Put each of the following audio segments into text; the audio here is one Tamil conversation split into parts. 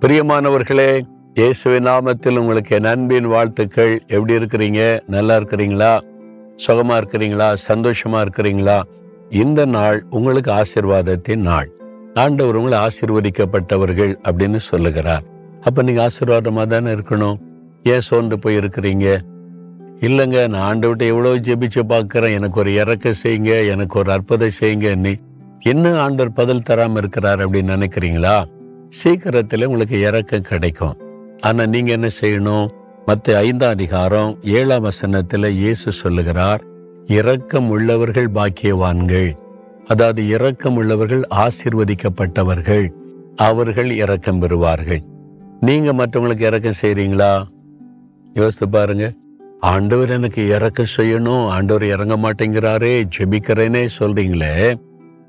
பிரியமானவர்களே இயேசுவின் நாமத்தில் உங்களுக்கு என் அன்பின் வாழ்த்துக்கள். எப்படி இருக்கிறீங்க? நல்லா இருக்கிறீங்களா? சுகமா இருக்கிறீங்களா? சந்தோஷமா இருக்கிறீங்களா? இந்த நாள் உங்களுக்கு ஆசிர்வாதத்தின் நாள். ஆண்டவர் உங்களை ஆசிர்வதிக்கப்பட்டவர்கள் அப்படின்னு சொல்லுகிறார். அப்ப நீங்க ஆசீர்வாதமா தானே இருக்கணும்? ஏன் சோர்ந்து போய் இருக்கிறீங்க இல்லைங்க நான் ஆண்டவர்கிட்ட எவ்வளோ ஜெபிச்சு பார்க்குறேன். எனக்கு ஒரு இறக்க செய்யுங்க எனக்கு ஒரு அற்புதம் செய்யுங்க நீ இன்னும் ஆண்டவர் பதில் தராமல் இருக்கிறார் அப்படின்னு நினைக்கிறீங்களா? சீக்கிரத்தில் உங்களுக்கு இறக்கம் கிடைக்கும். ஆனா நீங்க என்ன செய்யணும்? மத்த ஐந்தாம் அதிகாரம் ஏழாம் வசனத்துல இயேசு சொல்லுகிறார் இரக்கம் உள்ளவர்கள் பாக்கியவான்கள். அதாவது இரக்கம் உள்ளவர்கள் ஆசீர்வதிக்கப்பட்டவர்கள். அவர்கள் இரக்கம் பெறுவார்கள். நீங்க மற்றவங்களுக்கு இறக்கம் செய்றீங்களா? யோசித்து பாருங்க. ஆண்டவர் எனக்கு இறக்கம் செய்யணும். ஆண்டவர் இறங்க மாட்டேங்கிறாரே. ஜெபிக்கிறேனே சொல்றீங்களே.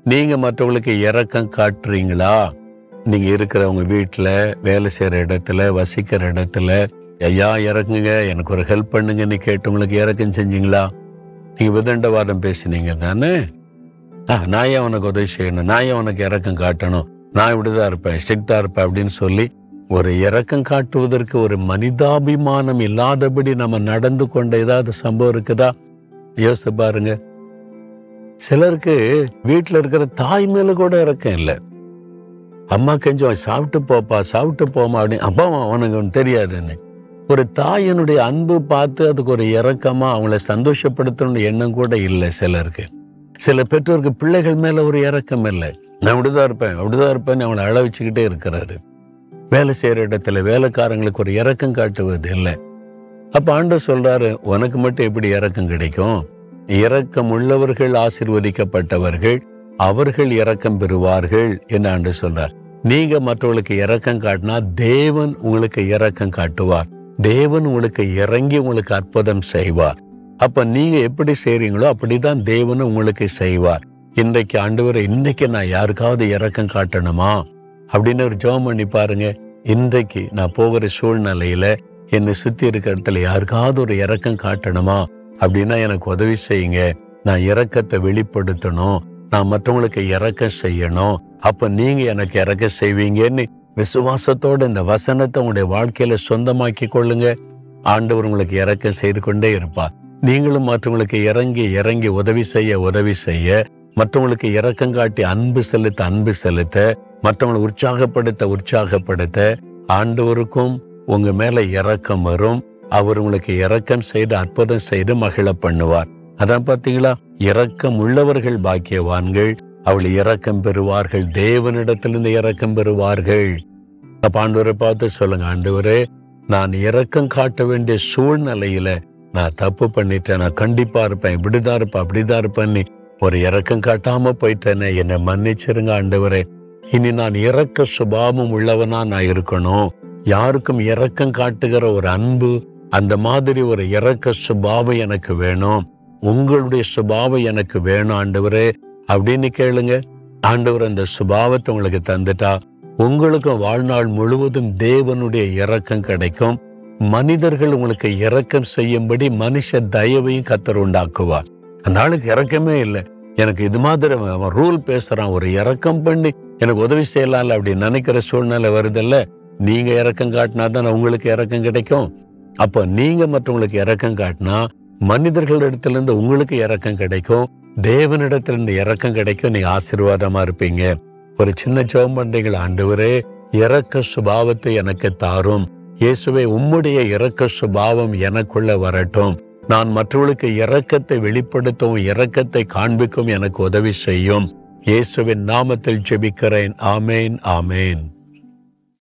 நீங்க மற்றவங்களுக்கு இறக்கம் காட்டுறீங்களா? நீங்கள் இருக்கிற உங்கள் வீட்டில் வேலை செய்கிற இடத்துல வசிக்கிற இடத்துல ஐயா இறங்குங்க எனக்கு ஒரு ஹெல்ப் பண்ணுங்கன்னு கேட்டவங்களுக்கு இறக்கம் செஞ்சீங்களா? நீங்கள் விதண்டவாதம் பேசுனீங்க தானே? ஆ, நான் ஏன் உனக்கு உதவி செய்யணும்? நான் ஏன் உனக்கு இறக்கம் காட்டணும்? நான் இப்படிதான் இருப்பேன் ஸ்ட்ரிக்டாக இருப்பேன் அப்படின்னு சொல்லி ஒரு இறக்கம் காட்டுவதற்கு ஒரு மனிதாபிமானம் இல்லாதபடி நம்ம நடந்து கொண்ட ஏதாவது சம்பவம் இருக்குதா? யோசித்து பாருங்க. சிலருக்கு வீட்டில் இருக்கிற தாய் மேல கூட இறக்கம் இல்லை. அம்மா கொஞ்சம் சாப்பிட்டு போப்பா சாப்பிட்டு போமா அப்படின்னு அப்பா அவனுக்கு தெரியாதுன்னு. ஒரு தாயினுடைய அன்பு பார்த்து அதுக்கு ஒரு இறக்கமாக அவங்கள சந்தோஷப்படுத்தணும்னு எண்ணம் கூட இல்லை சிலருக்கு. சில பெற்றோருக்கு பிள்ளைகள் மேலே ஒரு இறக்கம் இல்லை. நான் இப்படிதான் இருப்பேன் அப்படிதான் இருப்பேன்னு அவங்கள அழ வச்சுக்கிட்டே இருக்கிறாரு. வேலை செய்கிற இடத்துல வேலைக்காரங்களுக்கு ஒரு இறக்கம் காட்டுவது இல்லை. அப்போ ஆண்டவர் சொல்கிறாரு உனக்கு மட்டும் எப்படி இறக்கம் கிடைக்கும்? இறக்கம் உள்ளவர்கள் ஆசிர்வதிக்கப்பட்டவர்கள் அவர்கள் இறக்கம் பெறுவார்கள் என்று ஆண்டு சொல்றார். நீங்க மற்றவர்களுக்கு இரக்கம் காட்டினா தேவன் உங்களுக்கு இரக்கம் காட்டுவார். தேவன் உங்களுக்கு இறங்கி உங்களுக்கு அற்புதம் செய்வார். அப்ப நீங்க எப்படி செய்றீங்களோ அப்படிதான் தேவன் உங்களுக்கு செய்வார். இன்றைக்கு ஆண்டவரை இன்னைக்கு நான் யாருக்காவது இறக்கம் காட்டணுமா? அப்படின்னு ஒரு ஜெபம் பண்ணி பாருங்க. இன்றைக்கு நான் போகிற சூழ்நிலையில என்னை சுத்தி இருக்கிற இடத்துல யாருக்காவது ஒரு இறக்கம் காட்டணுமா? அப்படின்னா எனக்கு உதவி செய்யுங்க. நான் இறக்கத்தை வெளிப்படுத்தணும். நான் மற்றவங்களுக்கு இறக்கம் செய்யணும். அப்ப நீங்க எனக்கு இறக்க செய்வீங்கன்னு விசுவாசத்தோட இந்த வசனத்தை உங்களுடைய வாழ்க்கையில சொந்தமாக்கி கொள்ளுங்க. ஆண்டவர் உங்களுக்கு இறக்கம் செய்து கொண்டே இருப்பார். நீங்களும் மற்றவங்களுக்கு இறங்கி இறங்கி உதவி செய்ய உதவி செய்ய மற்றவங்களுக்கு இறக்கம் காட்டி அன்பு செலுத்த அன்பு செலுத்த மற்றவங்களை உற்சாகப்படுத்த உற்சாகப்படுத்த ஆண்டவருக்கும் உங்க மேல இறக்கம் வரும். அவர் உங்களுக்கு இறக்கம் செய்து அற்புதம் செய்து மகிழ பண்ணுவார். அதான் பாத்தீங்களா இரக்கம் உள்ளவர்கள் பாக்கியவான்கள். அவள் இரக்கம் பெறுவார்கள். தேவனிடத்திலிருந்து இரக்கம் பெறுவார்கள். அப்ப ஆண்டவரை பார்த்து சொல்லுங்க ஆண்டவரே நான் இரக்கம் காட்ட வேண்டிய சூழ்நிலையில நான் தப்பு பண்ணிட்டேன். நான் கண்டிப்பா இருப்பேன். இப்படிதான் இருப்பேன். அப்படிதான் இருப்பேன்னு ஒரு இரக்கம் காட்டாம போயிட்டேனே. என்னை மன்னிச்சிருங்க ஆண்டவரே. இனி நான் இறக்க சுபாவம் உள்ளவனா நான் இருக்கணும். யாருக்கும் இரக்கம் காட்டுகிற ஒரு அன்பு அந்த மாதிரி ஒரு இறக்க சுபாவம் எனக்கு வேணும். உங்களுடைய சுபாவம் எனக்கு வேணும் ஆண்டவரே அப்படின்னு கேளுங்க. ஆண்டவர் அந்த சுபாவத்தை உங்களுக்கு தந்துட்டா உங்களுக்கும் வாழ்நாள் முழுவதும் தேவனுடைய இரக்கம் கிடைக்கும். மனிதர்கள் உங்களுக்கு இரக்கம் செய்யும்படி மனுஷ தயவையும் கத்தர் உண்டாக்குவார். அந்த ஆளுக்கு இறக்கமே இல்லை. எனக்கு இது மாதிரி அவன் ரூல் பேசுறான் ஒரு இறக்கம் பண்ணி எனக்கு உதவி செய்யலாம்ல அப்படி நினைக்கிற சூழ்நிலை வருதில்ல. நீங்க இறக்கம் காட்டினா தான் உங்களுக்கு இறக்கம் கிடைக்கும். அப்போ நீங்க மற்றவங்களுக்கு இறக்கம் காட்டினா மனிதர்களிடத்திலிருந்து உங்களுக்கு இறக்கம் கிடைக்கும். தேவனிடத்திலிருந்து இறக்கம் கிடைக்கும். நீங்க ஆசீர்வாதமா இருப்பீங்க. ஒரு சின்ன ஜெபம் பண்றீங்களா ஆண்டவரே இறக்க சுபாவத்தை எனக்கு தாரும். இயேசுவை உம்முடைய இறக்க சுபாவம் எனக்குள்ள வரட்டும். நான் மற்றவர்களுக்கு இரக்கத்தை வெளிப்படுத்தவும் இரக்கத்தை காண்பிக்கும் எனக்கு உதவி செய்யும். இயேசுவின் நாமத்தில் ஜெபிக்கிறேன். ஆமேன் ஆமேன்.